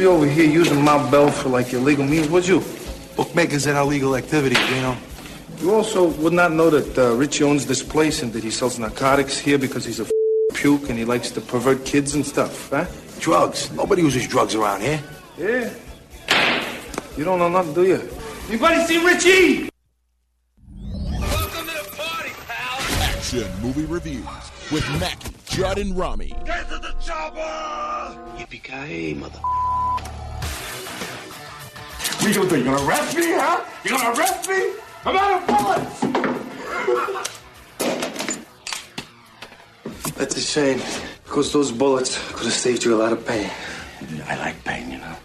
You won't be over here using my bell for like illegal means, would you? Bookmakers and illegal activity, you know. You also would not know that uh, Richie owns this place and that he sells narcotics here because he's a f- puke and he likes to pervert kids and stuff, huh? Drugs. Nobody uses drugs around here. Yeah. You don't know nothing, do you? Anybody see Richie? Welcome to the party, pal. Action movie reviews with Mackey, Judd, and Rami. Yippee-ki-yay, mother. What you gonna do? You gonna arrest me, huh? You gonna arrest me? I'm out of bullets! That's a shame. Because those bullets could have saved you a lot of pain. I like pain, you know.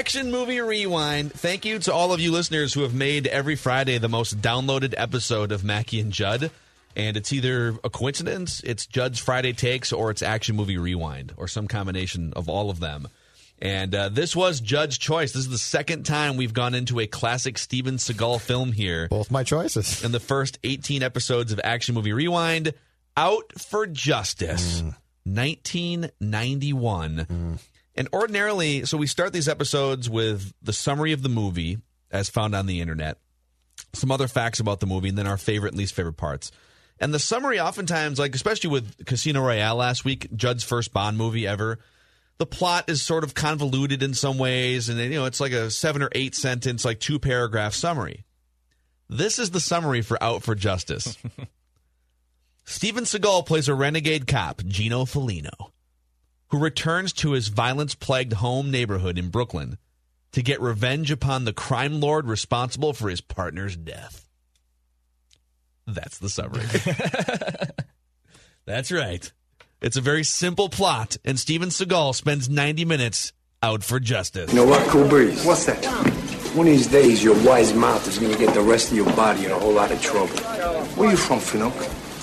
Action Movie Rewind. Thank you to all of you listeners who have made every Friday the most downloaded episode of Mackey and Judd. And it's either a coincidence, it's Judd's Friday Takes, or it's Action Movie Rewind, or some combination of all of them. And uh, this was Judd's choice. This is the second time we've gone into a classic Steven Seagal film here. Both my choices. In the first 18 episodes of Action Movie Rewind, Out for Justice, 1991. And ordinarily, so we start these episodes with the summary of the movie as found on the internet, some other facts about the movie, and then our favorite and least favorite parts. And the summary, oftentimes, like especially with Casino Royale last week, Judd's first Bond movie ever, the plot is sort of convoluted in some ways, and you know it's like a seven or eight sentence, like two paragraph summary. This is the summary for Out for Justice. Steven Seagal plays a renegade cop, Gino Felino, who returns to his violence plagued home neighborhood in Brooklyn to get revenge upon the crime lord responsible for his partner's death. That's the summary. That's right. It's a very simple plot, and Steven Seagal spends 90 minutes out for justice. You know what, Cool Breeze? What's that? One of these days, your wise mouth is gonna get the rest of your body in a whole lot of trouble. Where you from, Finook?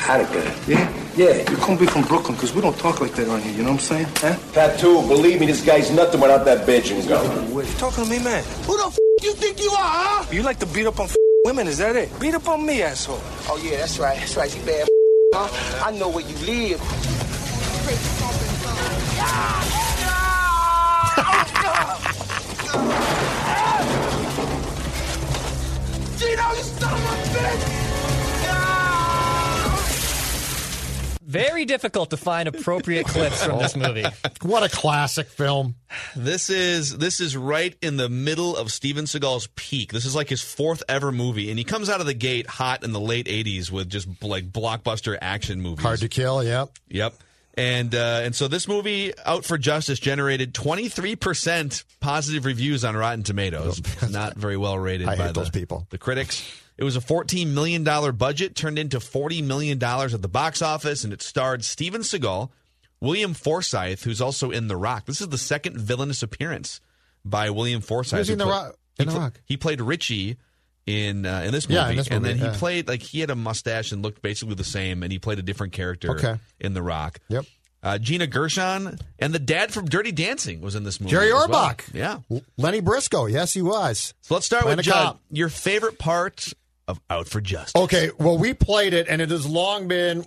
Attica. Yeah? Yeah. You can't be from Brooklyn, because we don't talk like that around here, you know what I'm saying? Huh? Tattoo, believe me, this guy's nothing without that bitch and go. You talking to me, man? Who the f you think you are, huh? You like to beat up on f- women, is that it? Beat up on me, asshole. Oh, yeah, that's right. That's right, you bad huh? I know where you live. Gino, you son of a bitch! Very difficult to find appropriate clips from this movie. What a classic film. This is this is right in the middle of Steven Seagal's peak. This is like his fourth ever movie, and he comes out of the gate hot in the late '80s with just like blockbuster action movies. Hard to kill, yep. Yep. And uh, and so this movie, Out for Justice, generated 23% positive reviews on Rotten Tomatoes. Not very well rated I by hate the, those people. the critics. It was a $14 million budget, turned into $40 million at the box office, and it starred Steven Seagal, William Forsythe, who's also in The Rock. This is the second villainous appearance by William Forsythe. Who's he in The pla- Rock- he in The Rock? He played Richie in uh, in this movie, Yeah, in this and then movie, he played like he had a mustache and looked basically the same, and he played a different character Okay. in The Rock. Yep. Uh, Gina Gershon and the dad from Dirty Dancing was in this movie. Jerry as well. Orbach. Yeah. Lenny Briscoe, yes, he was. So let's start with cop. Your favorite part of Out for Justice. Okay, well, we played it, and it has long been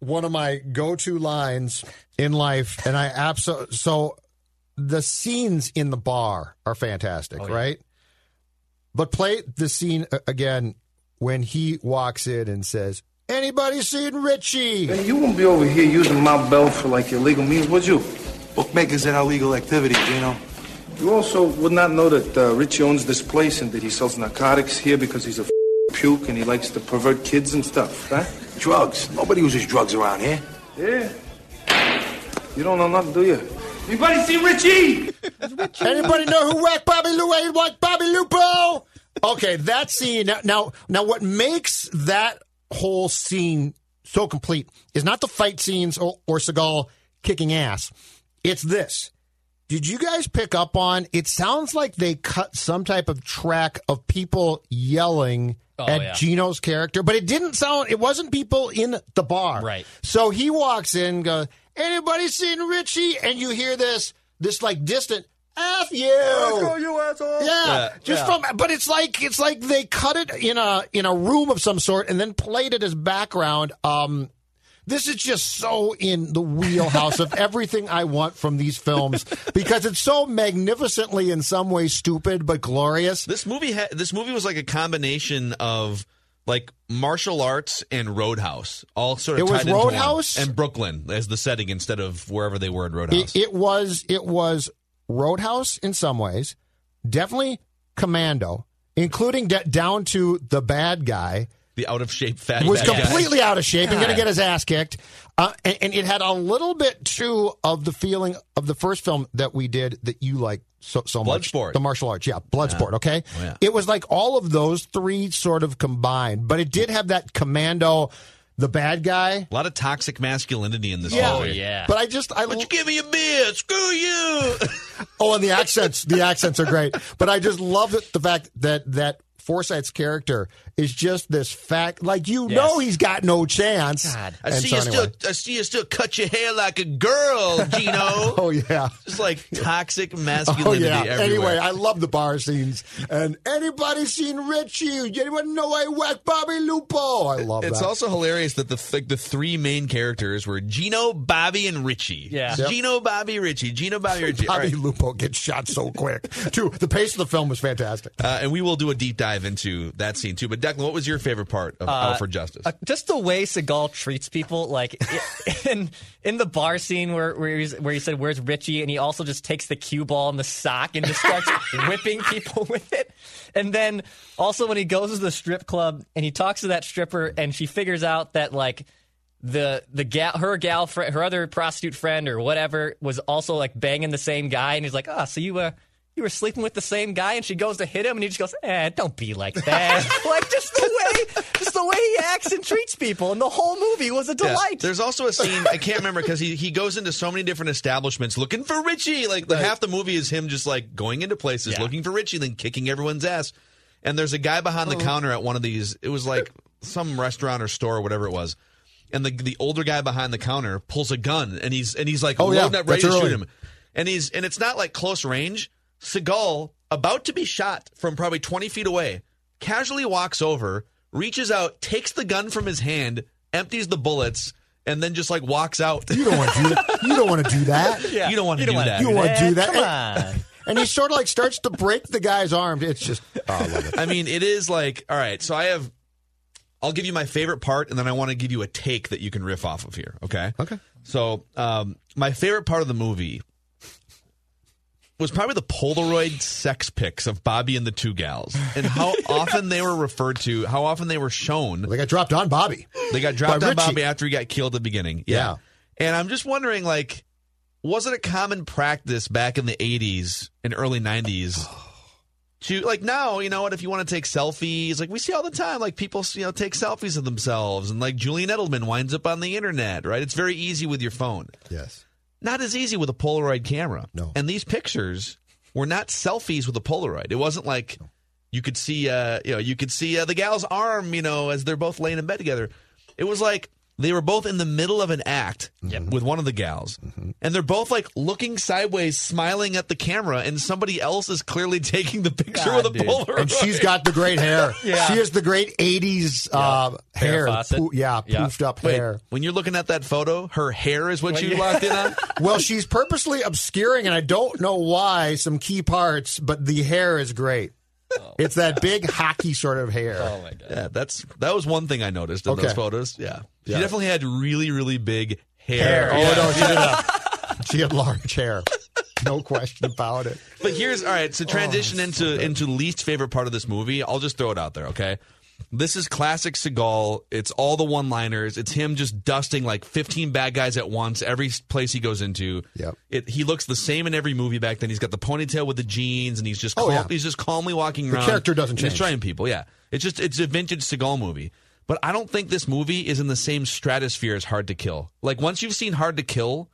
one of my go-to lines in life, and I absolutely so the scenes in the bar are fantastic, right? But play the scene uh, again when he walks in and says, "Anybody seen Richie?" Hey, you won't be over here using my bell for like illegal means, would you? Bookmakers and illegal activity, Gino. You also would not know that uh, Richie owns this place and that he sells narcotics here because he's a f- puke and he likes to pervert kids and stuff, huh? Drugs. Nobody uses drugs around here. Yeah. You don't know nothing, do you? Anybody see Richie? Anybody know who whacked Bobby Lou? Whacked Bobby Lupo? Okay, that scene now, now. Now, what makes that whole scene so complete is not the fight scenes or, or Seagal kicking ass. It's this. Did you guys pick up on? It sounds like they cut some type of track of people yelling Oh, at yeah. Gino's character, but it didn't sound. It wasn't people in the bar, Right. So he walks in, and goes, "Anybody seen Richie?" And you hear this, this like distant. F you, you asshole! Yeah, just from, but it's like it's like they cut it in a in a room of some sort and then played it as background. Um, this is just so in the wheelhouse of everything I want from these films because it's so magnificently, in some ways, stupid but glorious. This movie ha- this movie was like a combination of like martial arts and Roadhouse, all sort of It was tied into one. Roadhouse? and Brooklyn as the setting instead of wherever they were in Roadhouse. It, it was it was Roadhouse in some ways, definitely Commando, including de- down to the bad guy. The out of shape fat was bad guy. completely out of shape and going to get his ass kicked. Uh, and, and it had a little bit too of the feeling of the first film that we did that you like so so much. Bloodsport. the martial arts, yeah, Bloodsport. Okay, Oh, yeah. it was like all of those three sort of combined, but it did have that commando, the bad guy. A lot of toxic masculinity in this Yeah, movie. yeah. But I just I Would you give me a beer? Screw you! Oh, and the accents, the accents are great. But I just love the fact that that Forsythe's character is just this fact, like you Yes. know, he's got no chance. God. I And see so you anyway. still. I see you still cut your hair like a girl, Gino. Oh yeah. Just like toxic masculinity. Oh masculinity yeah. everywhere. Anyway, I love the bar scenes. And anybody seen Richie? Anyone know I whack Bobby Lupo? I love that. It's that. also hilarious that the like the three main characters were Gino, Bobby, and Richie. Yeah. Yep. Gino, Bobby, Richie. Gino, Bobby, Richie. Bobby right. Lupo gets shot so quick. Too. The pace of the film was fantastic. Uh, and we will do a deep dive into that scene too. But Declan, what was your favorite part of Out for Justice? Uh, just the way Seagal treats people, like in in the bar scene where where, he's, where he said, "Where's Richie?" and he also just takes the cue ball and the sock and just starts whipping people with it. And then also when he goes to the strip club and he talks to that stripper and she figures out that like the the gal her gal fr- her other prostitute friend or whatever was also like banging the same guy and he's like, "Ah, so you uh you were sleeping with the same guy and she goes to hit him and he just goes, eh, don't be like that. like just the way just the way he acts and treats people and the whole movie was a Yeah. delight. There's also a scene I can't remember because he, he goes into so many different establishments looking for Richie. Like the half the movie is him just like going into places Yeah. looking for Richie, then kicking everyone's ass. And there's a guy behind Oh. the counter at one of these. It was like some restaurant or store or whatever it was. And the the older guy behind the counter pulls a gun and he's and he's like Oh, yeah. loading ready That's to early. shoot him. And he's and it's not like close range. Seagal about to be shot from probably 20 feet away casually walks over, reaches out, takes the gun from his hand, empties the bullets, and then just like walks out. You don't want to do that. You don't want to do that. Yeah. You don't want to do wanna that. You don't want to do that. Come on. And he sort of like starts to break the guy's arm. It's just, oh, I love it. I mean, it is like, all right, so I have, I'll give you my favorite part, and then I want to give you a take that you can riff off of here, okay? Okay. So, um, my favorite part of the movie was probably the Polaroid sex pics of Bobby and the two gals, and how often they were referred to, how often they were shown. They got dropped on Bobby. They got dropped on Richie. Bobby after he got killed at the beginning. Yeah. Yeah. And I'm just wondering, like, was it a common practice back in the 80s and early 90s to, like, now, you know what, if you want to take selfies, like, we see all the time, like, people, you know, take selfies of themselves. And, like, Julian Edelman winds up on the internet, right? It's very easy with your phone. Yes. Not as easy with a Polaroid camera. No. And these pictures were not selfies with a Polaroid. It wasn't like you could see, uh, you know, you could see uh, the gal's arm, you know, as they're both laying in bed together. It was like they were both in the middle of an act with one of the gals, and they're both like looking sideways, smiling at the camera, and somebody else is clearly taking the picture God, with a dude. Polaroid. And she's got the great hair. Yeah. She has the great 80s uh, hair. Fawcett. Poo- yeah, Yeah. poofed up Wait, hair. when you're looking at that photo, her hair is what Well, you yeah. locked in on. Well, she's purposely obscuring, and I don't know why, some key parts, but the hair is great. It's that big hockey sort of hair. Oh my god. Yeah, that's that was one thing I noticed in Okay. those photos. Yeah, she Yeah. definitely had really, really big hair. Hair, Oh, yeah. no, she did have, she had large hair. No question about it. But here's all right. So oh, transition into into least favorite part of this movie. I'll just throw it out there. Okay, this is classic Seagal. It's all the one liners. It's him just dusting like 15 bad guys at once every place he goes into. Yep. It, he looks the same in every movie back then. He's got the ponytail with the jeans, and he's just Oh, calm, yeah. he's just calmly walking The around. character doesn't change. change. trying people. Yeah, it's just it's a vintage Seagal movie. but I don't think this movie is in the same stratosphere as Hard to Kill. Like once you've seen Hard to Kill,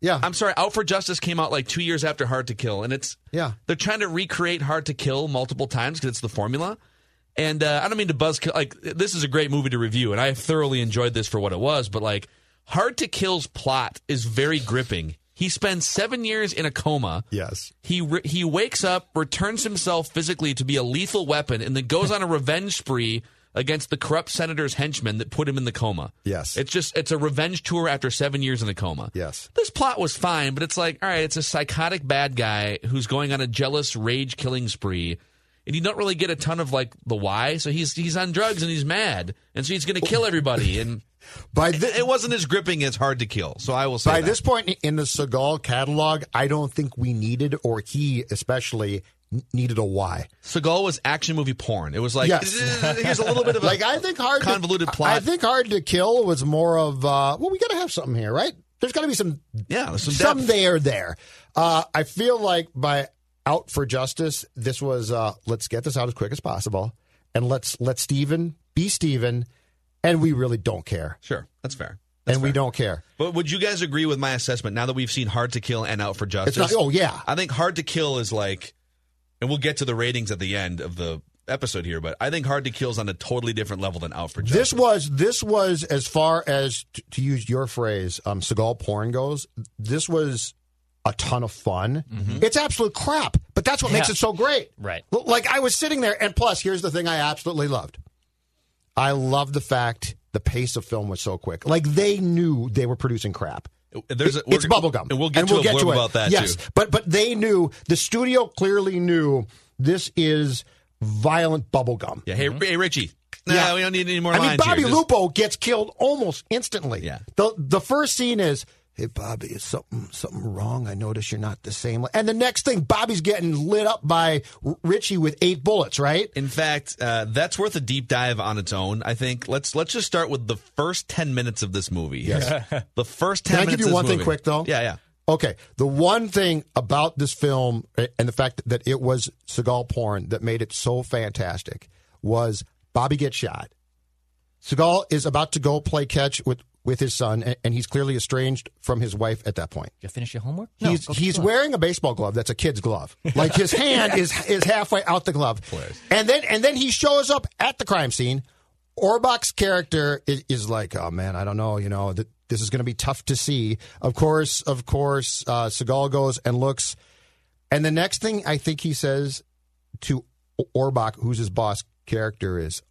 Yeah. I'm sorry, Out for Justice came out like two years after Hard to Kill, and it's Yeah. they're trying to recreate Hard to Kill multiple times because it's the formula. And uh, I don't mean to buzz like this is a great movie to review, and I thoroughly enjoyed this for what it was. But like Hard to Kill's plot is very gripping. He spends seven years in a coma. yes. He re- he wakes up, returns himself physically to be a lethal weapon, and then goes on a revenge spree against the corrupt senator's henchmen that put him in the coma. Yes. it's just it's a revenge tour after seven years in a coma. Yes. this plot was fine, but it's like all right, it's a psychotic bad guy who's going on a jealous rage killing spree. And you don't really get a ton of like the why, so he's he's on drugs and he's mad, and so he's going to kill everybody. And By it, it wasn't as gripping as Hard to Kill, so I will say by that. this point in the Seagal catalog, I don't think we needed, or he especially needed a why. Seagal was action movie porn. It was like Yes. here's a little bit of a Like I think hard convoluted to, plot. I think hard to kill was more of uh, well, we got to have something here, right? There's got to be some yeah, some, some there there. Uh, I feel like by out for justice, this was uh, let's get this out as quick as possible, and let's let Steven be Steven, and we really don't care, Sure, that's fair. and we don't care. But would you guys agree with my assessment now that we've seen Hard to Kill and Out for Justice? It's not. Oh yeah, I think Hard to Kill is like, and we'll get to the ratings at the end of the episode here, but I think Hard to Kill is on a totally different level than Out for Justice. This was this was as far as to use your phrase, um, Seagal porn goes. This was a ton of fun. Mm-hmm. It's absolute crap, but that's what makes it so great. Right. Like I was sitting there, and plus, here's the thing: I absolutely loved. I love the fact the pace of film was so quick. Like they knew they were producing crap. There's a, It- it's we're- bubblegum. and we'll get to a blurb it. about that yes, too. but but they knew the studio clearly knew this is violent bubblegum. Yeah, hey, mm-hmm. hey Richie. No, Yeah. we don't need any more I mean, Bobby here. Just- Lupo gets killed almost instantly. Yeah. The the first scene is, "Hey Bobby, is something something wrong? I notice you're not the same." And the next thing, Bobby's getting lit up by Richie with eight bullets. Right? In fact, uh, that's worth a deep dive on its own. I think let's let's just start with the first ten minutes of this movie. Yes. the first ten. Can I give you one thing movie. quick though? Yeah, yeah. Okay. The one thing about this film uh, and the fact that it was Seagal porn that made it so fantastic was Bobby gets shot. Seagal is about to go play catch with, with his son, and, and he's clearly estranged from his wife at that point. You finish your homework? He's go he's wearing a baseball glove that's a kid's glove. Like his hand is is halfway out the glove. And then and then he shows up at the crime scene. Orbach's character is, is like, oh man, I don't know, you know, th- this is going to be tough to see. Of course, of course, uh, Seagal goes and looks, and the next thing I think he says to Orbach, who's his boss character, is,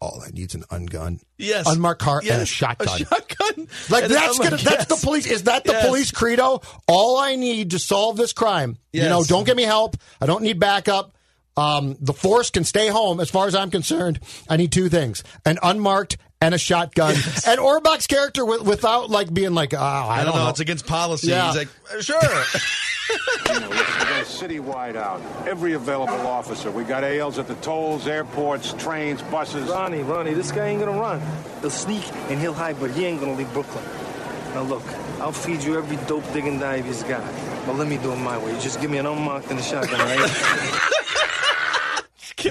all I need's an ungun, Yes. unmarked car, and a shotgun. A shotgun. Like And that's gonna like, that's the police is that the Yes. police credo? All I need to solve this crime. You know, don't get me help. I don't need backup. Um, the force can stay home as far as I'm concerned. I need two things: an unmarked and a shotgun. And Orbach's character with, without like being like, oh, I, I don't know. It's against policy. Yeah. He's like, "Uh, sure. You know, listen, we got a city-wide out. Every available officer. We got ALs at the tolls, airports, trains, buses. Ronnie, Ronnie, this guy ain't gonna run. He'll sneak and he'll hide, but he ain't gonna leave Brooklyn. Now look, I'll feed you every dope digging dive he's got. But let me do it my way. You just give me an unmarked and a shotgun, right?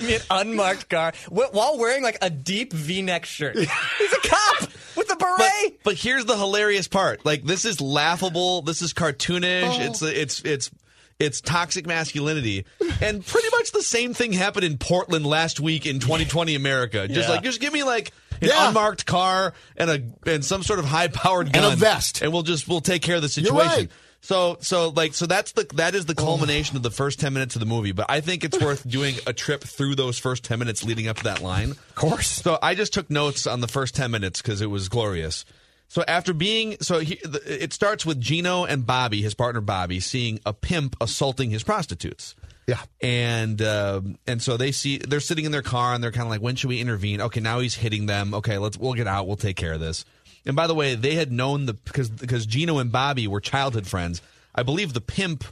Give an unmarked car wh- while wearing like a deep V-neck shirt. He's a cop with a beret. but here's the hilarious part. Like this is laughable. This is cartoonish. Oh. It's it's it's it's toxic masculinity, and pretty much the same thing happened in Portland last week in 2020 America. Just Yeah. like just give me like an Yeah. unmarked car and a and some sort of high powered gun And a vest. and we'll just we'll take care of the situation. So so like so that's the that is the culmination of the first 10 minutes of the movie, but I think it's worth doing a trip through those first 10 minutes leading up to that line. Of course. So I just took notes on the first 10 minutes because it was glorious. So after being, so he, it starts with Gino and Bobby, his partner Bobby, seeing a pimp assaulting his prostitutes. Yeah. And um, and so they see they're sitting in their car and they're kind of like, when should we intervene? Okay, now he's hitting them. Okay, let's we'll get out. We'll take care of this. And by the way, they had known the because because Gino and Bobby were childhood friends. I believe the pimp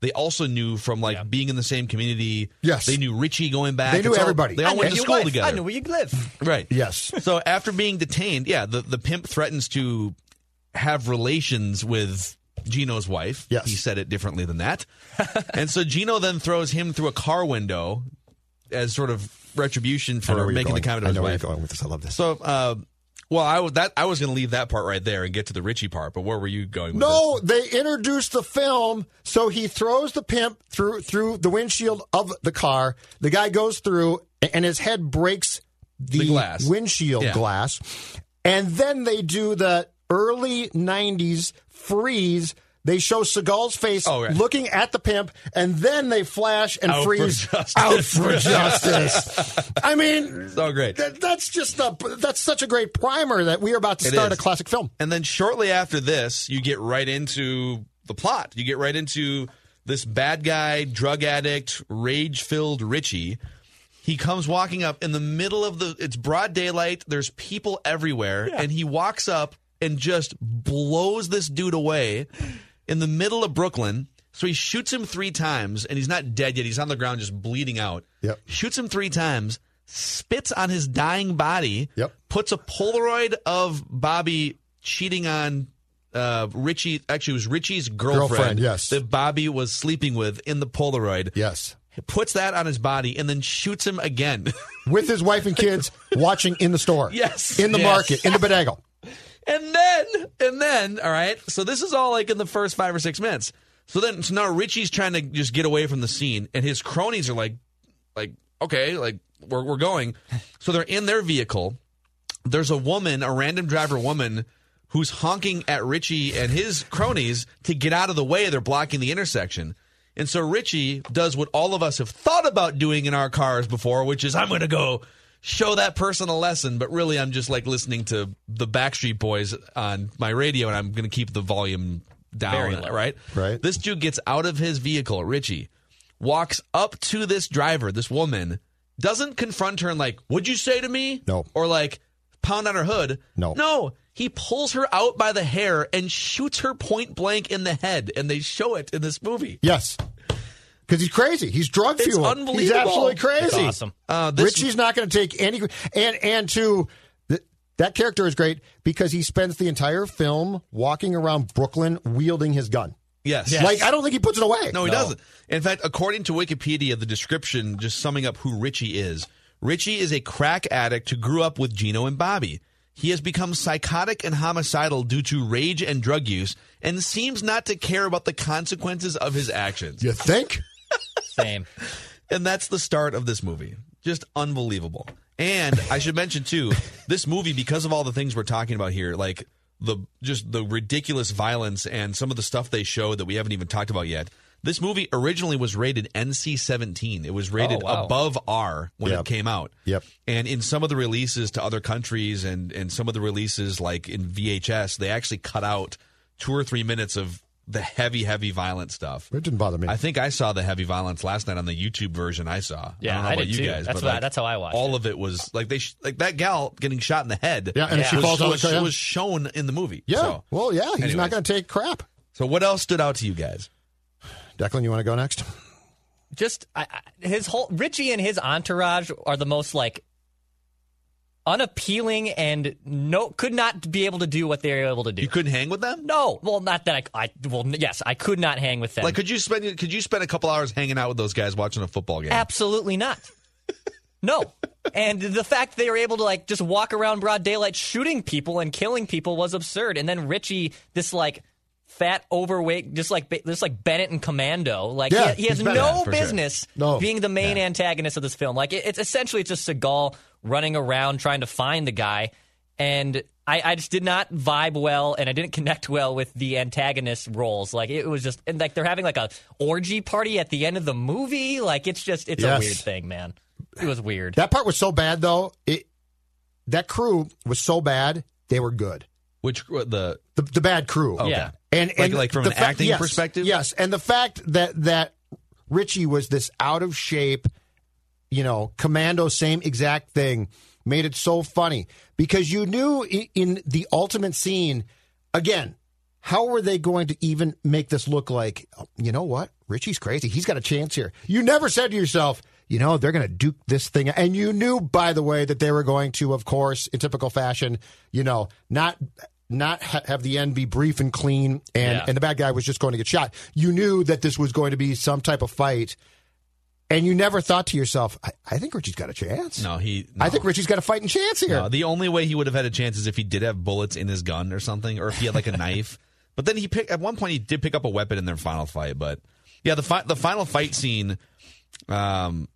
they also knew from like being in the same community. Yes. they knew Richie going back. They knew all- everybody. They all I went to school wife. together. I knew where you live. Right. Yes. So after being detained, yeah, the, the pimp threatens to have relations with Gino's wife. Yes. He said it differently than that. and so Gino then throws him through a car window as sort of retribution for where you're making the comment I of his know where you're wife. going with this. I love this. So, uh, well, I w- that I was going to leave that part right there and get to the Richie part. But where were you going? with No, they introduced the film, so he throws the pimp through through the windshield of the car. The guy goes through, and his head breaks the, The glass. windshield Yeah. glass, and then they do the early '90s freeze. They show Seagal's face Oh, right. looking at the pimp, and then they flash and Out freeze justice. out for justice. I mean. So great. that, that's just a that's such a great primer that we are about to It start is. a classic film. And then shortly after this, you get right into the plot. You get right into this bad guy, drug addict, rage filled Richie. He comes walking up in the middle of the, it's broad daylight. There's people everywhere. And he walks up and just blows this dude away in the middle of Brooklyn. So he shoots him three times and he's not dead yet. He's on the ground just bleeding out. Yep. Shoots him three times, spits on his dying body Yep. puts a Polaroid of Bobby cheating on uh, Richie. Actually, it was Richie's girlfriend, Girlfriend, yes. that Bobby was sleeping with in the Polaroid. Yes. Puts that on his body and then shoots him again. with his wife and kids watching in the store. Yes. In the Yes. market, in the bodega. And then, and then, all right. So this is all like in the first five or six minutes. So then, so now Richie's trying to just get away from the scene, and his cronies are like, like, okay, like we're we're going. So they're in their vehicle. There's a woman, a random driver woman, who's honking at Richie and his cronies to get out of the way. They're blocking the intersection. And so Richie does what all of us have thought about doing in our cars before, which is I'm going to go show that person a lesson, but really I'm just like listening to the Backstreet Boys on my radio and I'm going to keep the volume down, Very low. right? Right. This dude gets out of his vehicle, Richie, walks up to this driver, this woman, doesn't confront her and like, "What'd you say to me?" No. Or like pound on her hood. No. No. He pulls her out by the hair and shoots her point blank in the head, and they show it in this movie. Yes. Because he's crazy. He's drug It's fueled. unbelievable. He's absolutely It's crazy. awesome. Uh, this, Richie's not going to take any. And and to th- that character is great because he spends the entire film walking around Brooklyn wielding his gun. yes, Like I don't think he puts it away. No, he doesn't. In fact, according to Wikipedia, the description just summing up who Richie is Richie is a crack addict who grew up with Gino and Bobby. He has become psychotic and homicidal due to rage and drug use and seems not to care about the consequences of his actions. You think? Same. And that's the start of this movie. Just unbelievable. And I should mention too, this movie because of all the things we're talking about here, like the just the ridiculous violence and some of the stuff they show that we haven't even talked about yet. This movie originally was rated NC-17. It was rated Oh, wow. above R when Yep. it came out. Yep. And in some of the releases to other countries and and some of the releases like in VHS, they actually cut out two or three minutes of the heavy, heavy violent stuff. It didn't bother me. I think I saw the heavy violence last night on the YouTube version I saw. Yeah, I don't know I about did you too. guys, That's but what I- like, that's how I watched All it. of it was like they sh- like that gal getting shot in the head. Yeah, and she was, falls out was, the was shown in the movie. yeah. So, well, yeah. He's anyways. not going to take crap. so what else stood out to you guys? Declan, you want to go next? just I, I- his whole Richie and his entourage are the most like unappealing and no could not be able to do what they're able to do. You couldn't hang with them? no, well, not that I, I well, yes, I could not hang with them. Like, could you spend could you spend a couple hours hanging out with those guys watching a football game? Absolutely not. No. And the fact they were able to like just walk around broad daylight shooting people and killing people was absurd. And then Richie, this like fat, overweight, just like just like Bennett and Commando, like Yeah, he, he has he's Bennett, no sure. business No. being the main Yeah. antagonist of this film. Like it, it's essentially it's just Seagal running around trying to find the guy, and I, I just did not vibe well, and I didn't connect well with the antagonist roles. Like it was just and like they're having like a orgy party at the end of the movie. Like it's just it's Yes. a weird thing, man. It was weird. That part was so bad, though. It that crew was so bad they were good. Which the The, the bad crew. okay. Yeah. And, Like- and like from the an fa- acting yes, perspective? Yes, and the fact that that Richie was this out of shape, you know, commando, same exact thing, made it so funny because you knew in, in the ultimate scene, again, how were they going to even make this look like? oh, You know what? Richie's crazy. He's got a chance here. You never said to yourself. You know, they're going to duke this thing. And you knew, by the way, that they were going to, of course, in typical fashion, you know, not not ha- have the end be brief and clean and, Yeah. and the bad guy was just going to get shot. You knew that this was going to be some type of fight. and you never thought to yourself, I, I think Richie's got a chance. No, he. I think Richie's got a fighting chance here. No, the only way he would have had a chance is if he did have bullets in his gun or something, or if he had like a knife. But then he picked at one point he did pick up a weapon in their final fight. But yeah, the fi- the final fight scene. Um,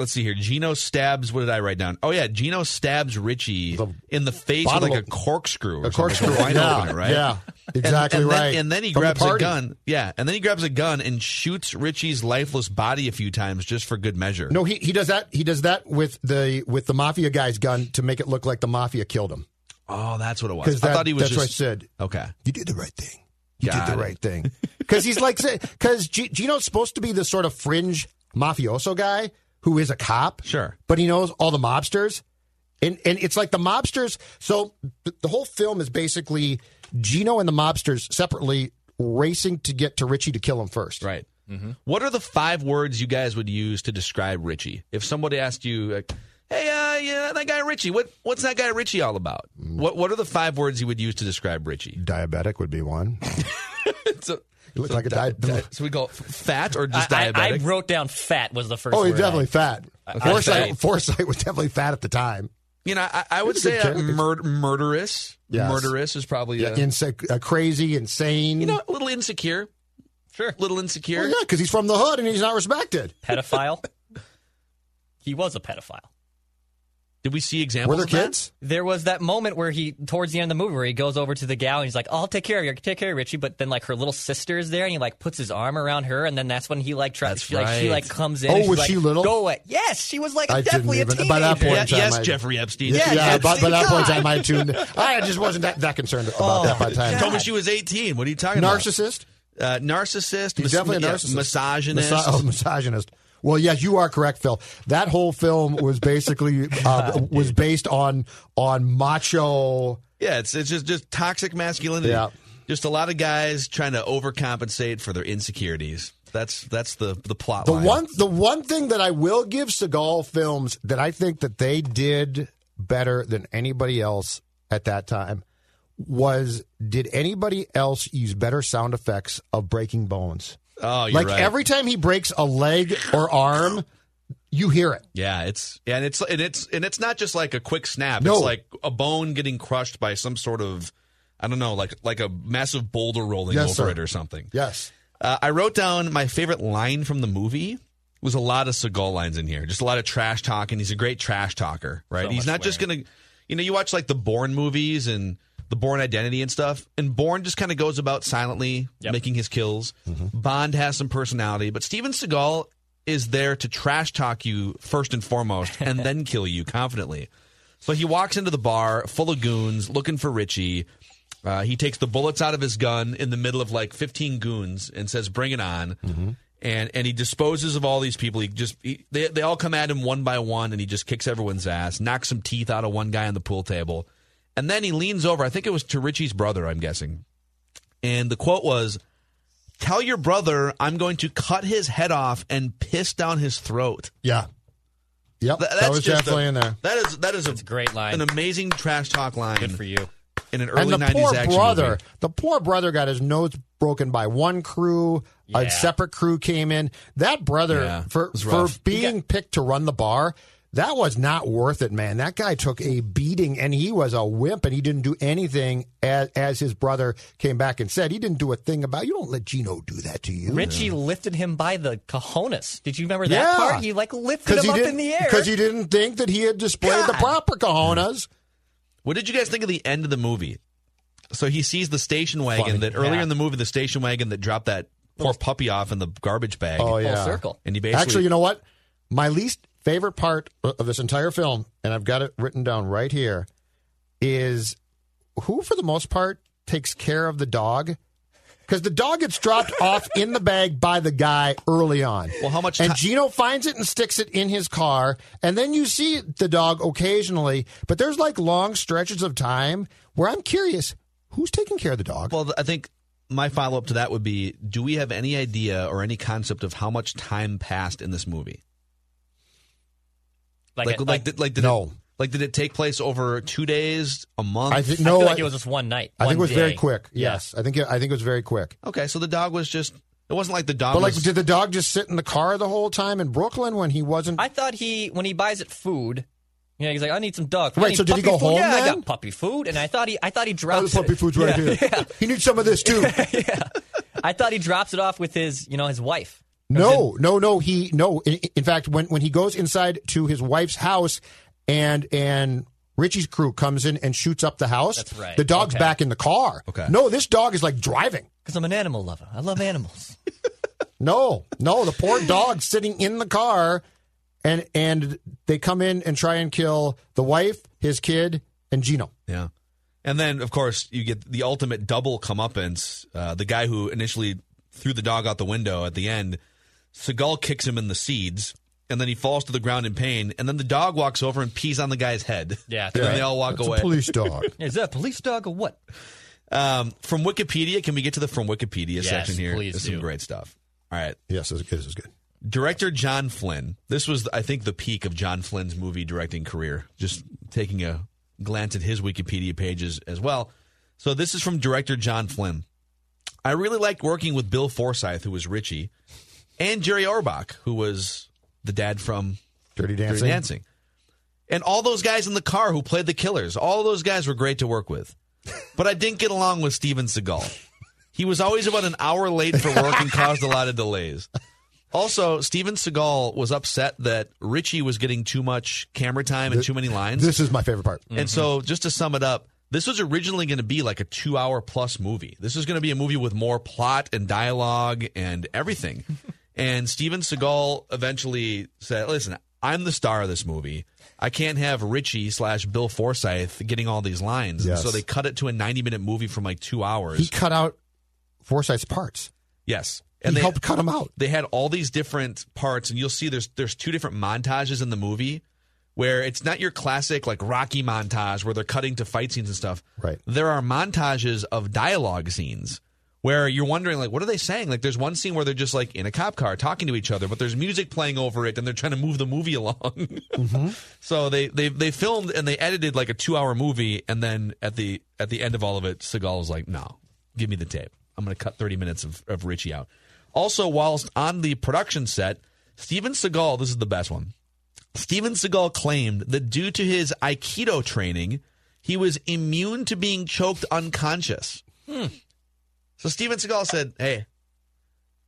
let's see here. Gino stabs. What did I write down? Oh yeah, Gino stabs Richie The in the face with like a corkscrew. Or a corkscrew, like a wine yeah, opener, right? yeah, exactly and then- right. and then he From the grabs a gun. Yeah, and then he grabs a gun and shoots Richie's lifeless body a few times just for good measure. No, he, he does that. He does that with the with the mafia guy's gun to make it look like the mafia killed him. Oh, that's what it was. Because I thought he was that's just what I said. okay. You did the right thing. You Got did the it. right thing. Because he's like, because G- Gino's supposed to be the sort of fringe mafioso guy who is a cop. Sure. But he knows all the mobsters. And, and it's like the mobsters. So th- the whole film is basically Gino and the mobsters separately racing to get to Richie to kill him first. Right. What are the five words you guys would use to describe Richie? If somebody asked you, like, "Hey, uh, yeah, that guy Richie, what what's that guy Richie all about?" What What are the five words you would use to describe Richie? Diabetic would be one. so, You look like a di- di- so we go fat or I, just I, I wrote down fat was the first. Oh, he's word definitely I- fat. I- Forsythe, Forsythe was definitely fat at the time. you know, I, I would It's a say good uh, mur- murderous. Yes. Murderous is probably Yeah, a, inse- uh, crazy, insane. you know a little insecure. Sure. a little insecure. Well, yeah, because he's from the hood and he's not respected. pedophile. he was a pedophile. Did we see examples? Were there of that? kids? There was that moment where he, towards the end of the movie, where he goes over to the gal and he's like, "Oh, "I'll take care of you, take care of Richie." But then, like, her little sister is there, and he like puts his arm around her, and then that's when he like tries. That's She, like, she like comes in. Oh, and was like, she little? Go away. Yes, she was like I didn't definitely a even- teenager. by that point- Yeah, time, yes, I- Jeffrey Epstein. Yeah, Yeah, but by that point in God. time, I tuned. I just wasn't that, that concerned about that by the time. Told me she was 18. What are you talking about? Narcissist? Uh, narcissist. He's mis- definitely a yeah, narcissist. misogynist. Miso- oh, misogynist. Well, yes, you are correct, Phil. That whole film was basically uh, was based on on macho. Yeah, it's it's just just toxic masculinity. Yeah. Just a lot of guys trying to overcompensate for their insecurities. That's that's the the plot The line. one the one thing that I will give Seagal films that I think that they did better than anybody else at that time was did anybody else use better sound effects of breaking bones? Oh, you're like right. every time he breaks a leg or arm, you hear it. Yeah, it's and it's and it's and it's not just like a quick snap. No. It's like a bone getting crushed by some sort of I don't know, like like a massive boulder rolling Yes, over sir. it or something. Yes. Uh, I wrote down my favorite line from the movie. Was a lot of Seagal lines in here. Just a lot of trash talking. He's a great trash talker, right? So He's not just gonna, you know, you watch like the Bourne movies and the Bourne Identity and stuff, and Bourne just kind of goes about silently Yep. making his kills. Mm-hmm. Bond has some personality, but Steven Seagal is there to trash talk you first and foremost, and then kill you confidently. So he walks into the bar full of goons looking for Richie. Uh, he takes the bullets out of his gun in the middle of like 15 goons and says, "Bring it on." And and he disposes of all these people. He just he, they they all come at him one by one, and he just kicks everyone's ass, knocks some teeth out of one guy on the pool table, and then he leans over. I think it was to Richie's brother. I'm guessing, and the quote was, "Tell your brother I'm going to cut his head off and piss down his throat." Yeah. Yep. Th- that was just definitely a- in there. That is that is a, a great line. an amazing trash talk line. Good for you. in an early and the 90s poor action brother, movie. the poor brother got his nose broken by one crew. Yeah. A separate crew came in. That brother, Yeah, for for rough. being picked to run the bar, that was not worth it, man. That guy took a beating, and he was a wimp, and he didn't do anything. As, as his brother came back and said, he didn't do a thing about. You don't let Gino do that to you. Richie lifted him by the cojones. Did you remember that Yeah. part? He like lifted him up in the air. because he didn't think that he had displayed the proper cojones. What did you guys think of the end of the movie? So he sees the station wagon Funny. that earlier Yeah. in the movie, the station wagon that dropped that poor puppy off in the garbage bag. Oh yeah. Full circle. And he basically Actually, you know what? My least favorite part of this entire film, and I've got it written down right here, is who, for the most part, takes care of the dog. Because the dog gets dropped off in the bag by the guy early on. Well, how much And Gino finds it and sticks it in his car. And then you see the dog occasionally, but there's like long stretches of time where I'm curious who's taking care of the dog? Well, I think my follow up to that would be: Do we have any idea or any concept of how much time passed in this movie? Like, Like, it- like, like, did, like did No. it, like did it take place over two days, a month? I think I no. feel like I- it was just one night. I think it was very day. quick. Yeah. Yes, I think it, I think it was very quick. okay, so the dog was just It wasn't like the dog. But like, was, did the dog just sit in the car the whole time in Brooklyn when he wasn't? I thought he when he buys it food. You know, he's like, I need some dog. food. Right, so did he go food. home Yeah, I got puppy food, and I thought he, I thought he Oh, the puppy it. food's right Yeah, here. yeah. He needs some of this too. yeah, I thought he drops it off with his, you know, his wife. No, no, no. He no. In, in fact, when when he goes inside to his wife's house, and and Richie's crew comes in and shoots up the house. That's right. The dog's Okay. back in the car. Okay. No, this dog is like driving. Because I'm an animal lover. I love animals. No, no. The poor dog sitting in the car, and and they come in and try and kill the wife, his kid, and Gino. Yeah. And then, of course, you get the ultimate double comeuppance. Uh, the guy who initially threw the dog out the window at the end, Seagal kicks him in the seeds, and then he falls to the ground in pain. And then the dog walks over and pees on the guy's head. Yeah, and then right. they all walk It's away. a police dog. Is that a police dog or what? Um, from Wikipedia, can we get to the from Wikipedia Yes, section here? please There's some great stuff. All right. yes, this is good. This is good. Director John Flynn. This was, I think, the peak of John Flynn's movie directing career. Just taking a glance at his Wikipedia pages as well. So this is from director John Flynn. I really liked working with Bill Forsythe, who was Richie, and Jerry Orbach, who was the dad from Dirty Dirty Dancing. Dancing. And all those guys in the car who played the killers, all those guys were great to work with. But I didn't get along with Steven Seagal. He was always about an hour late for work and caused a lot of delays. Also, Steven Seagal was upset that Richie was getting too much camera time and too many lines. This is my favorite part. And so, just to sum it up, this was originally going to be like a two hour plus movie. This is going to be a movie with more plot and dialogue and everything. And Steven Seagal eventually said, Listen, I'm the star of this movie. I can't have Richie slash Bill Forsythe getting all these lines. Yes. And so they cut it to a 90 minute movie from like two hours. He cut out Forsythe's parts. yes. And he they helped cut him out. they had all these different parts and you'll see there's there's two different montages in the movie where it's not your classic like Rocky montage where they're cutting to fight scenes and stuff. Right. There are montages of dialogue scenes where you're wondering like what are they saying? Like there's one scene where they're just like in a cop car talking to each other, but there's music playing over it and they're trying to move the movie along. Mm-hmm. so they they they filmed and they edited like a 2-hour movie and then at the at the end of all of it Seagal was like, "No, give me the tape. I'm going to cut 30 minutes of, of Richie out." Also, whilst on the production set, Steven Seagal, this is the best one. Steven Seagal claimed that due to his Aikido training, he was immune to being choked unconscious. Hmm. So Steven Seagal said, Hey,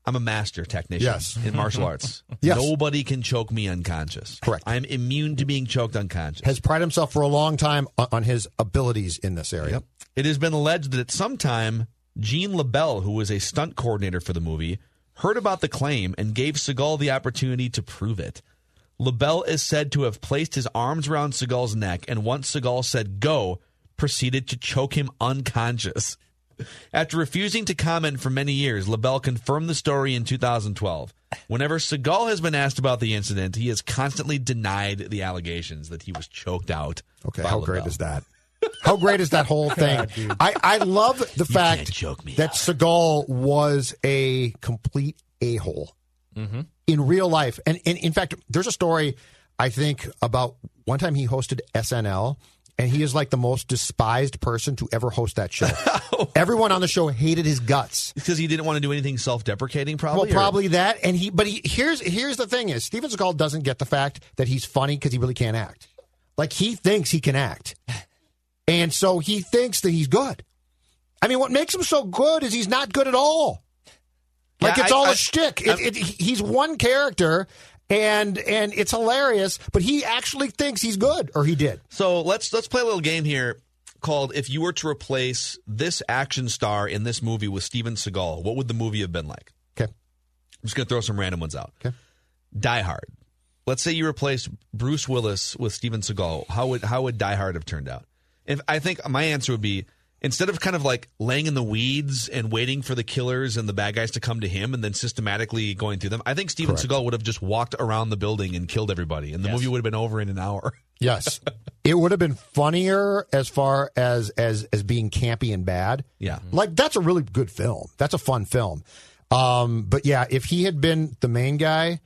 I'm a master technician Yes. in martial arts. Yes. Nobody can choke me unconscious. Correct. I'm immune to being choked unconscious. Has prided himself for a long time on, his abilities in this area. It has been alleged that at some time, Gene LeBell, who was a stunt coordinator for the movie, heard about the claim and gave Seagal the opportunity to prove it. LeBell is said to have placed his arms around Seagal's neck and once Seagal said go, proceeded to choke him unconscious. After refusing to comment for many years, LeBell confirmed the story in 2012. Whenever Seagal has been asked about the incident, he has constantly denied the allegations that he was choked out. Okay, how LeBell. great is that? How great is that whole thing? I, I love the fact me that out. Seagal was a complete a hole mm-hmm. in real life. And, and in fact, there's a story I think about one time he hosted SNL. And he is like the most despised person to ever host that show. Oh Everyone on the show hated his guts. Because he didn't want to do anything self-deprecating, probably. Well, or- probably that. And he, but he here's here's the thing: is Steven Seagal doesn't get the fact that he's funny because he really can't act. Like he thinks he can act, and so he thinks that he's good. I mean, what makes him so good is he's not good at all. Like Yeah, it's I- all I- a shtick. It, it, he's one character, and and it's hilarious. But he actually thinks he's good, or he did. So let's let's play a little game here called "If you were to replace this action star in this movie with Steven Seagal, what would the movie have been like?" Okay. I'm just gonna throw some random ones out. Okay. Die Hard. Let's say you replaced Bruce Willis with Steven Seagal. How would how would Die Hard have turned out? If I think my answer would be instead of kind of like laying in the weeds and waiting for the killers and the bad guys to come to him and then systematically going through them, I think Steven Correct. Seagal would have just walked around the building and killed everybody, and the movie would have been over in an hour. Yes, it would have been funnier as far as as as being campy and bad. Yeah. like that's a really good film. That's a fun film. Um, but yeah, if he had been the main guy,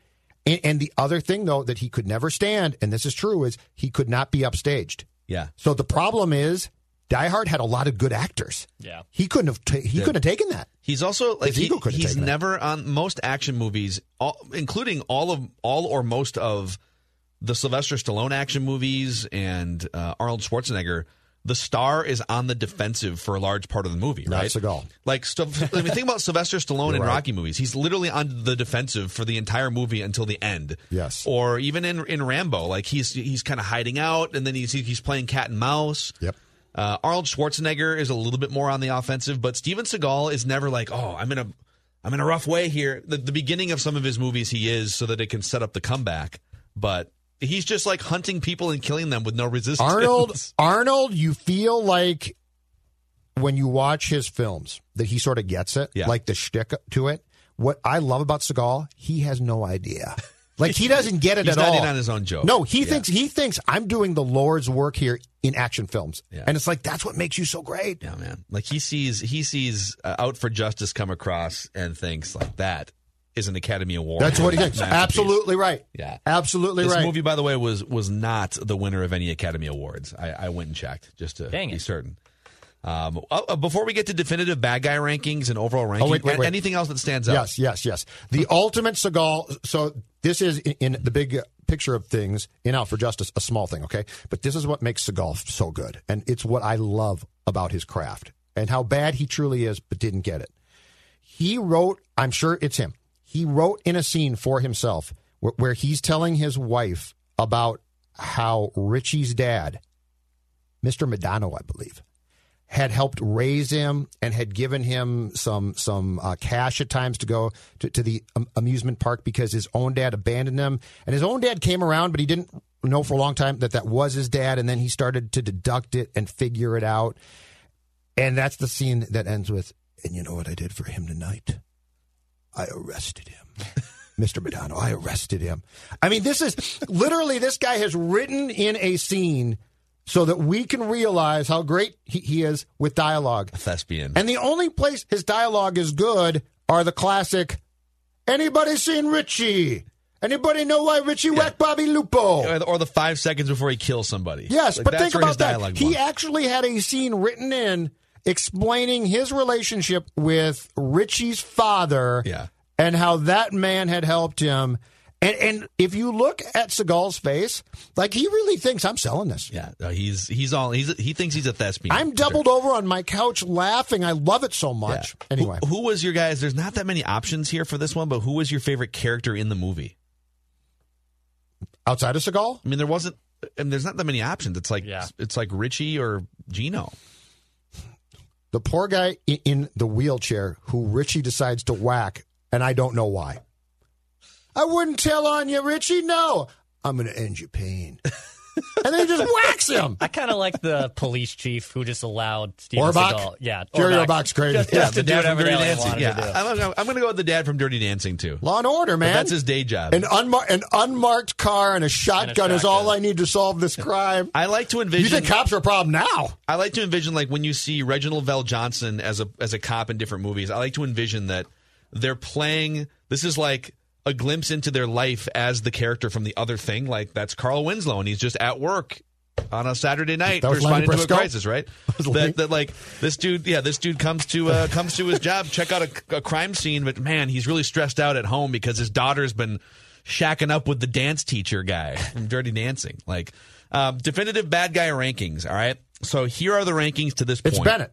and, and the other thing though that he could never stand, and this is true, is he could not be upstaged. Yeah. So the problem is Die Hard had a lot of good actors. Yeah. He couldn't have. ta- he couldn't have taken that. He's also like His he- ego couldn't he's take that. never on most action movies, all, including all of all or most of the Sylvester Stallone action movies and uh, Arnold Schwarzenegger. The star is on the defensive for a large part of the movie, right? Not right? Seagal. Like, stuff, I mean, think about Sylvester Stallone in right. Rocky movies. He's literally on the defensive for the entire movie until the end. Yes. Or even in in Rambo, like he's he's kind of hiding out, and then he's he's playing cat and mouse. Yep. Uh, Arnold Schwarzenegger is a little bit more on the offensive, but Steven Seagal is never like, oh, I'm in a, I'm in a rough way here. The, the beginning of some of his movies, he is so that it can set up the comeback, but he's just like hunting people and killing them with no resistance. Arnold, Arnold, you feel like when you watch his films that he sort of gets it, Yeah. like the shtick to it. What I love about Seagal, he has no idea. Like he doesn't get it He's at not all. in on his own joke. No, he Yeah. thinks he thinks I'm doing the Lord's work here in action films, Yeah. and it's like that's what makes you so great. yeah, man. Like he sees he sees uh, out for justice come across and thinks like that is an Academy Award. That's what he thinks. masterpiece. Absolutely right. Yeah. absolutely right. This right. movie, by the way, was was not the winner of any Academy Awards. I, I went and checked just to Dang be it. certain. Um, uh, uh, before we get to definitive bad guy rankings and overall rankings, Oh, wait, wait, wait. anything else that stands out? Yes, yes, yes. The ultimate Seagal. So this is in, in the big picture of things in Out for Justice, a small thing, okay? But this is what makes Seagal so good, and it's what I love about his craft and how bad he truly is, but didn't get it. He wrote. I'm sure it's him. He wrote in a scene for himself where, where he's telling his wife about how Richie's dad, Mr. Madonna, I believe, had helped raise him and had given him some some uh, cash at times to go to, to the um, amusement park because his own dad abandoned him. And his own dad came around but he didn't know for a long time that that was his dad. And then he started to deduct it and figure it out. And that's the scene that ends with and you know what I did for him tonight? I arrested him. Mr. Madonna I arrested him. I mean this is literally this guy has written in a scene so that we can realize how great he, he is with dialogue. A Thespian. And the only place his dialogue is good are the classic Anybody seen Richie? Anybody know why Richie whacked Bobby Lupo? or, the, five seconds before he kills somebody. Yes, Like, but think where his about that. dialogue He actually had a scene written in explaining his relationship with Richie's father Yeah. and how that man had helped him. And, and if you look at Seagal's face, like he really thinks I'm selling this. Yeah, no, he's he's all he's he thinks he's a thespian. I'm doubled over on my couch laughing. I love it so Yeah. much. Anyway, who, who was your guys? There's not that many options here for this one, but who was your favorite character in the movie? outside of Seagal, I mean, there wasn't. And there's not that many options. It's like Yeah. it's like Richie or Gino. the poor guy i- in the wheelchair who Richie decides to whack, and I don't know why. I wouldn't tell on you, Richie. No, I'm going to end your pain. and then he just whacks him. I kind of like the police chief who just allowed Steven Orbach? Seagal. Yeah, Jerry Orbach. Orbach's crazy. Just, Yeah, just to the do dad from Dirty Dancing. Yeah, to do. I'm, I'm going to go with the dad from Dirty Dancing too. Law and Order, man. But that's his day job. An, unmar- an unmarked car and a shotgun is all. I need to solve this crime. I like to envision. You think cops are a problem now? I like to envision like when you see Reginald VelJohnson as a as a cop in different movies. I like to envision that they're playing. This is like a glimpse into their life as the character from the other thing. Like that's Carl Winslow, and he's just at work on a Saturday night That responding to a crisis. Right? was that, that like this dude. Yeah, this dude comes to uh, comes to his job, check out a, a crime scene, but man, he's really stressed out at home because his daughter's been shacking up with the dance teacher guy from Dirty Dancing. Like um, definitive bad guy rankings. All right. So here are the rankings to this It's point. Bennett.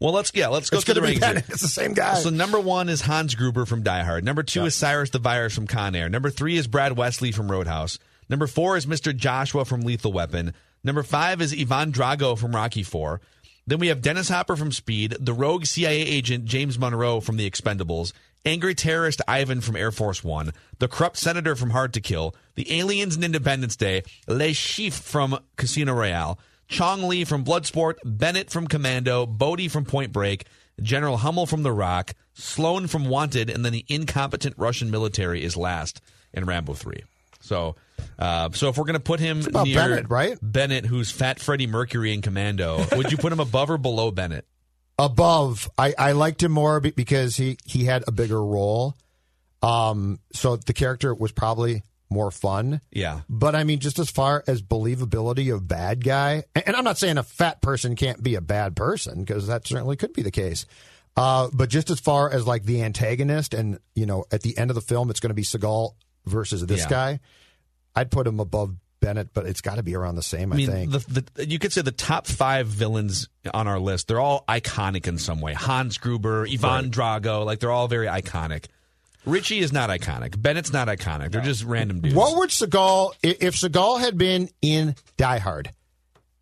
Well, let's yeah, let's go It's through the to be rankings. here. Bennett. It's the same guy. So number one is Hans Gruber from Die Hard. Number two is Cyrus the Virus from Con Air. Number three is Brad Wesley from Roadhouse. Number four is Mr. Joshua from Lethal Weapon. Number five is Ivan Drago from Rocky Four. Then we have Dennis Hopper from Speed, the rogue CIA agent James Monroe from The Expendables, angry terrorist Ivan from Air Force One, the corrupt senator from Hard to Kill, the aliens in Independence Day, Le Chiffre from Casino Royale, Chong Li from Bloodsport, Bennett from Commando, Bodie from Point Break, General Hummel from The Rock, Sloan from Wanted, and then the incompetent Russian military is last in Rambo 3. So, uh, so if we're going to put him near Bennett, right? Bennett, who's Fat Freddie Mercury in Commando, would you put him above or below Bennett? above. I, I liked him more because he, he had a bigger role. Um, so the character was probably more fun. Yeah. But I mean, just as far as believability of bad guy, and I'm not saying a fat person can't be a bad person because that certainly could be the case. Uh, but just as far as like the antagonist, and you know, at the end of the film, it's going to be Seagal versus this Yeah. guy. I'd put him above Bennett, but it's got to be around the same. I, I mean, think. the, the, you could say the top five villains on our list, they're all iconic in some way. Hans Gruber, Ivan Drago, like they're all very iconic. Richie is not iconic. Bennett's not iconic. They're just random dudes. What would Seagal if Seagal had been in Die Hard,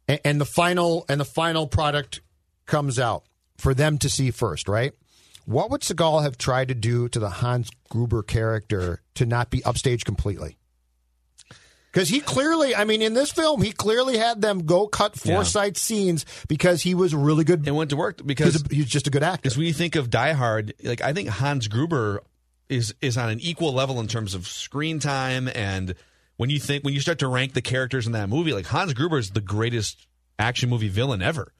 and, the final and the final product comes out for them to see first, right? What would Seagal have tried to do to the Hans Gruber character to not be upstage completely? Because he clearly, I mean, in this film, he clearly had them go cut Yeah. Forsythe scenes because he was really good. And went to work because he's just a good actor. Because when you think of Die Hard, like I think Hans Gruber is is on an equal level in terms of screen time, and when you think when you start to rank the characters in that movie, like Hans Gruber is the greatest action movie villain ever,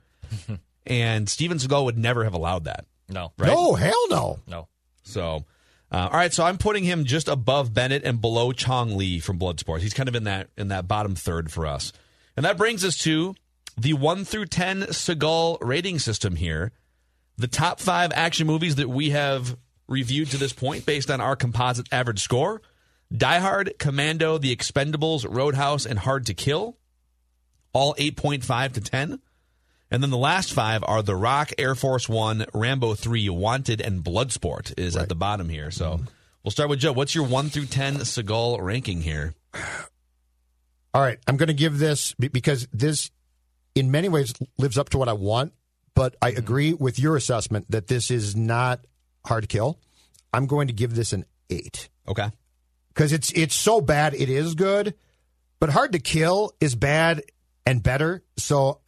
and Steven Seagal would never have allowed that. No. Right? No, hell no. No. So, uh, all right. So I'm putting him just above Bennett and below Chong Li from Bloodsport. He's kind of in that in that bottom third for us, and that brings us to the one through ten Seagal rating system here. The top five action movies that we have reviewed to this point, based on our composite average score: Die Hard, Commando, The Expendables, Roadhouse, and Hard to Kill. All 8.5 to 10. And then the last five are The Rock, Air Force One, Rambo 3, Wanted, and Bloodsport is at the bottom here. So mm-hmm. we'll start with Joe. What's your 1 through 10 Seagal ranking here? All right, I'm going to give this because this, in many ways, lives up to what I want. But I mm-hmm. agree with your assessment that this is not hard to kill. I'm going to give this an eight Okay. because it's it's so bad it is good, but hard to kill is bad and better. So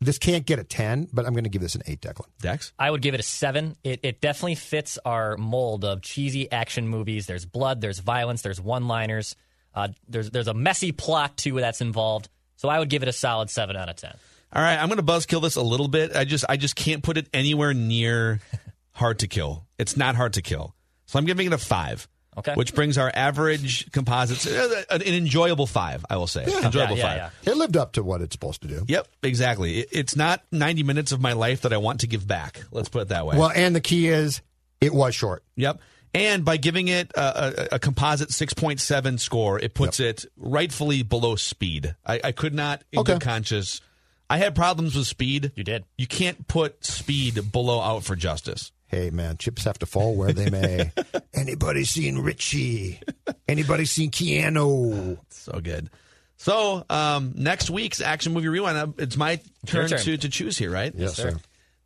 this can't get a ten, but I'm going to give this an eight, Declan. Dex? I would give it a seven. It, it definitely fits our mold of cheesy action movies. There's blood, there's violence, there's one-liners. Uh, there's there's a messy plot too that's involved. So I would give it a solid seven out of ten. All right, I'm going to buzzkill this a little bit. I just I just can't put it anywhere near hard to kill. It's not hard to kill. So I'm giving it a 5. Okay. Which brings our average composites uh, an enjoyable 5, I will say. Enjoyable Yeah, 5. yeah, yeah. It lived up to what it's supposed to do. Yep, exactly. It, it's not 90 minutes of my life that I want to give back. Let's put it that way. Well, and the key is it was short. Yep. And by giving it a, a, a composite 6.7 score, it puts it rightfully below speed. I, I could not, in Okay. good conscience, I had problems with speed. You did. You can't put speed below out for justice. Hey man, chips have to fall where they may. Anybody seen Richie? Anybody seen Keanu? So good. So um, next week's action movie rewind. uh, It's my turn, turn. to to choose here, right? Yes, sir.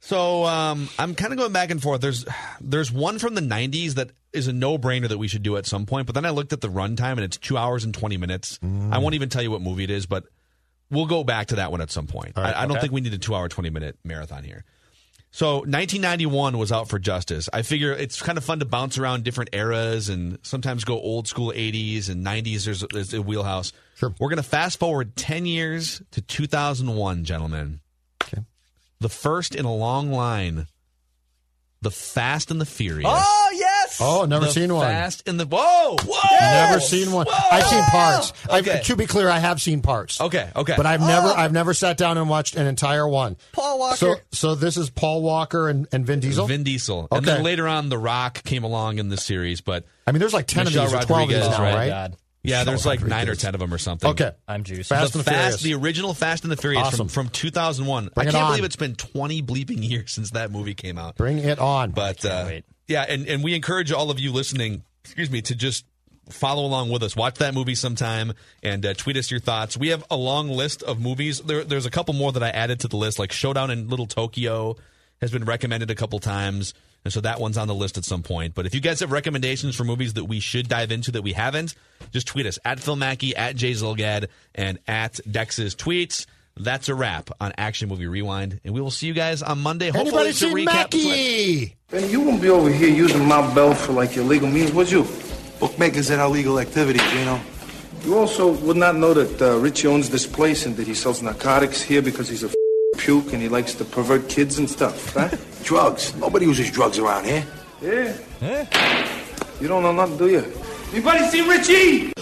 So um, I'm kind of going back and forth. There's there's one from the 90s that is a no brainer that we should do at some point. But then I looked at the runtime and it's two hours and 20 minutes. I won't even tell you what movie it is, but we'll go back to that one at some point. right, I, I don't think we need a two hour 20 minute marathon here. So 1991 was out for Justice. I figure it's kind of fun to bounce around different eras and sometimes go old school 80s and 90s. There's, there's a wheelhouse. Sure. We're going to fast forward 10 years to 2001, gentlemen. Okay. The first in a long line, The Fast and the Furious. Oh yes. Oh, never The seen one. Fast in the Whoa, whoa. Never seen one. I've seen parts. I've, to be clear, I have seen parts. Okay, okay. But I've never, I've never sat down and watched an entire one. Paul Walker. So, so this is Paul Walker and, and Vin Diesel. Vin Diesel. And then Okay. later on, The Rock came along in the series. But I mean, there's like ten Michelle of these or twelve of these now, right? right? God. yeah, there's like nine or ten of them or something. Okay, I'm juiced. Fast the and Fast, Furious. the original Fast and the Furious Awesome. from, from 2001. Bring I can't on. believe it's been 20 bleeping years since that movie came out. Bring it on. But uh, wait. Yeah, and, and we encourage all of you listening, excuse me, to just follow along with us. Watch that movie sometime and uh, tweet us your thoughts. We have a long list of movies. There, there's a couple more that I added to the list, like Showdown in Little Tokyo has been recommended a couple times. And so that one's on the list at some point. But if you guys have recommendations for movies that we should dive into that we haven't, just tweet us at Phil Mackey, at Jay Zulgad, and at Dex's tweets. That's a wrap on Action Movie Rewind. And we will see you guys on Monday. Hopefully Anybody to seen recap the- Mackey? Ben, you won't be over here using my belt for like your legal means, would you? Bookmakers and illegal activities, you know. You also would not know that uh, Richie owns this place and that he sells narcotics here because he's a f- puke and he likes to pervert kids and stuff, right? Drugs. Nobody uses drugs around here. yeah. You don't know nothing, do you? Anybody see Richie?